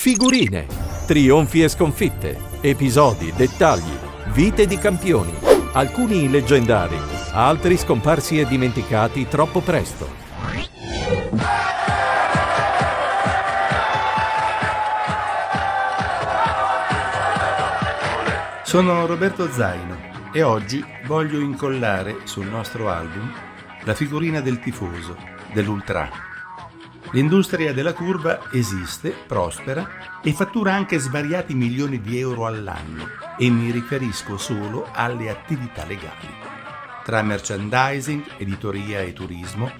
Figurine, trionfi e sconfitte, episodi, dettagli, vite di campioni, alcuni leggendari, altri scomparsi e dimenticati troppo presto. Sono Roberto Zaino e oggi voglio incollare sul nostro album la figurina del tifoso, dell'ultra. L'industria della curva esiste, prospera e fattura anche svariati milioni di euro all'anno e mi riferisco solo alle attività legali. Tra merchandising, editoria e turismo,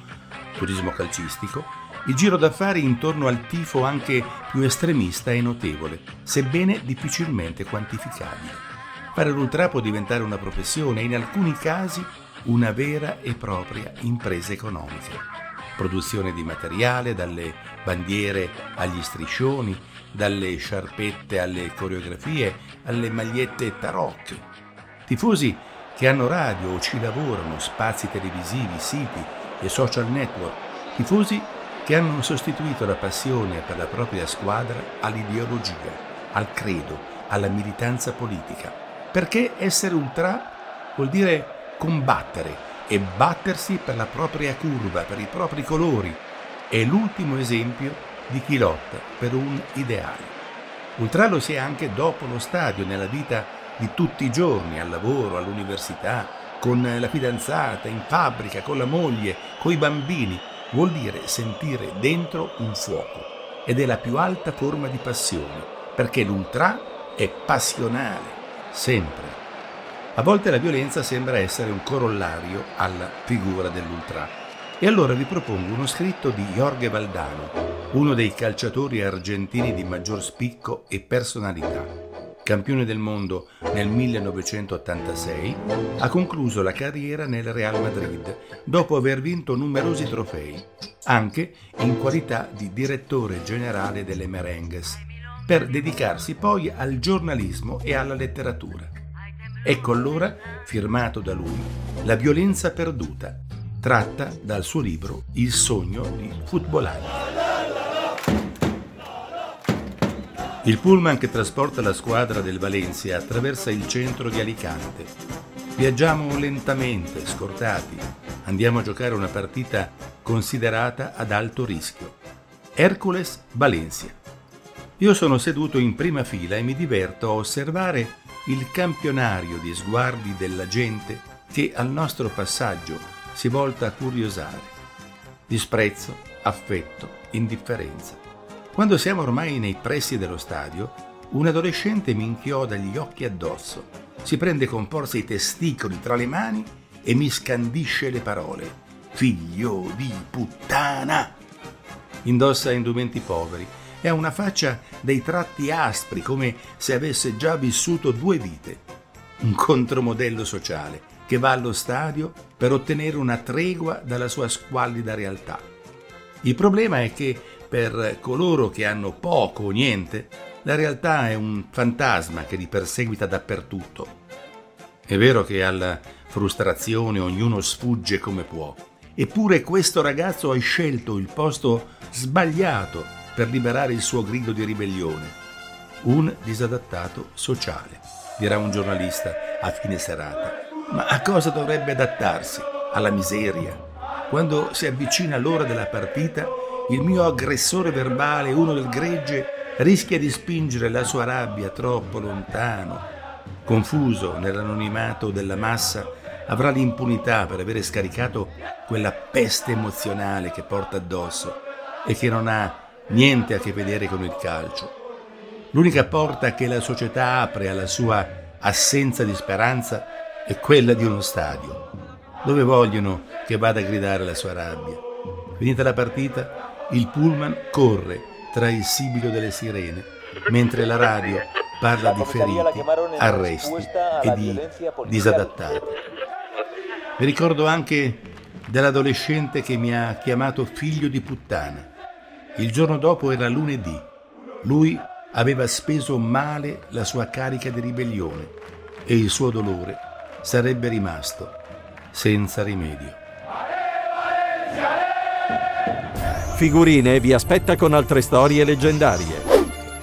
turismo calcistico, il giro d'affari intorno al tifo anche più estremista è notevole, sebbene difficilmente quantificabile. Fare l'ultra può diventare una professione e in alcuni casi una vera e propria impresa economica produzione di materiale, dalle bandiere agli striscioni, dalle sciarpette alle coreografie, alle magliette tarocche. Tifosi che hanno radio o ci lavorano, spazi televisivi, siti e social network. Tifosi che hanno sostituito la passione per la propria squadra all'ideologia, al credo, alla militanza politica. Perché essere ultra vuol dire combattere e battersi per la propria curva, per i propri colori. È l'ultimo esempio di chi lotta per un ideale. Ultra lo si è anche dopo lo stadio, nella vita di tutti i giorni, al lavoro, all'università, con la fidanzata, in fabbrica, con la moglie, con i bambini. Vuol dire sentire dentro un fuoco ed è la più alta forma di passione, perché l'ultra è passionale, sempre. A volte la violenza sembra essere un corollario alla figura dell'ultra. E allora vi propongo uno scritto di Jorge Valdano, uno dei calciatori argentini di maggior spicco e personalità. Campione del mondo nel 1986, ha concluso la carriera nel Real Madrid dopo aver vinto numerosi trofei, anche in qualità di direttore generale delle Merengues, per dedicarsi poi al giornalismo e alla letteratura. Ecco allora, firmato da lui, La violenza perduta, tratta dal suo libro Il sogno di Footballani. Il pullman che trasporta la squadra del Valencia attraversa il centro di Alicante. Viaggiamo lentamente, scortati. Andiamo a giocare una partita considerata ad alto rischio. Hercules Valencia. Io sono seduto in prima fila e mi diverto a osservare il campionario di sguardi della gente che al nostro passaggio si volta a curiosare. Disprezzo, affetto, indifferenza. Quando siamo ormai nei pressi dello stadio, un adolescente mi inchioda gli occhi addosso, si prende con forza i testicoli tra le mani e mi scandisce le parole. Figlio di puttana! Indossa indumenti poveri, e ha una faccia dei tratti aspri, come se avesse già vissuto due vite. Un contromodello sociale che va allo stadio per ottenere una tregua dalla sua squallida realtà. Il problema è che per coloro che hanno poco o niente, la realtà è un fantasma che li perseguita dappertutto. È vero che alla frustrazione ognuno sfugge come può, eppure questo ragazzo ha scelto il posto sbagliato per liberare il suo grido di ribellione. Un disadattato sociale, dirà un giornalista a fine serata. Ma a cosa dovrebbe adattarsi? Alla miseria. Quando si avvicina l'ora della partita, il mio aggressore verbale, uno del gregge, rischia di spingere la sua rabbia troppo lontano. Confuso nell'anonimato della massa, avrà l'impunità per avere scaricato quella peste emozionale che porta addosso e che non ha niente a che vedere con il calcio. L'unica porta che la società apre alla sua assenza di speranza è quella di uno stadio, dove vogliono che vada a gridare la sua rabbia. Finita la partita, il pullman corre tra il sibilo delle sirene, mentre la radio parla di feriti, arresti e di disadattati. Mi ricordo anche dell'adolescente che mi ha chiamato figlio di puttana il giorno dopo era lunedì. Lui aveva speso male la sua carica di ribellione e il suo dolore sarebbe rimasto senza rimedio. Figurine vi aspetta con altre storie leggendarie.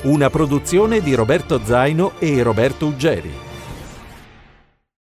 Una produzione di Roberto Zaino e Roberto Uggeri.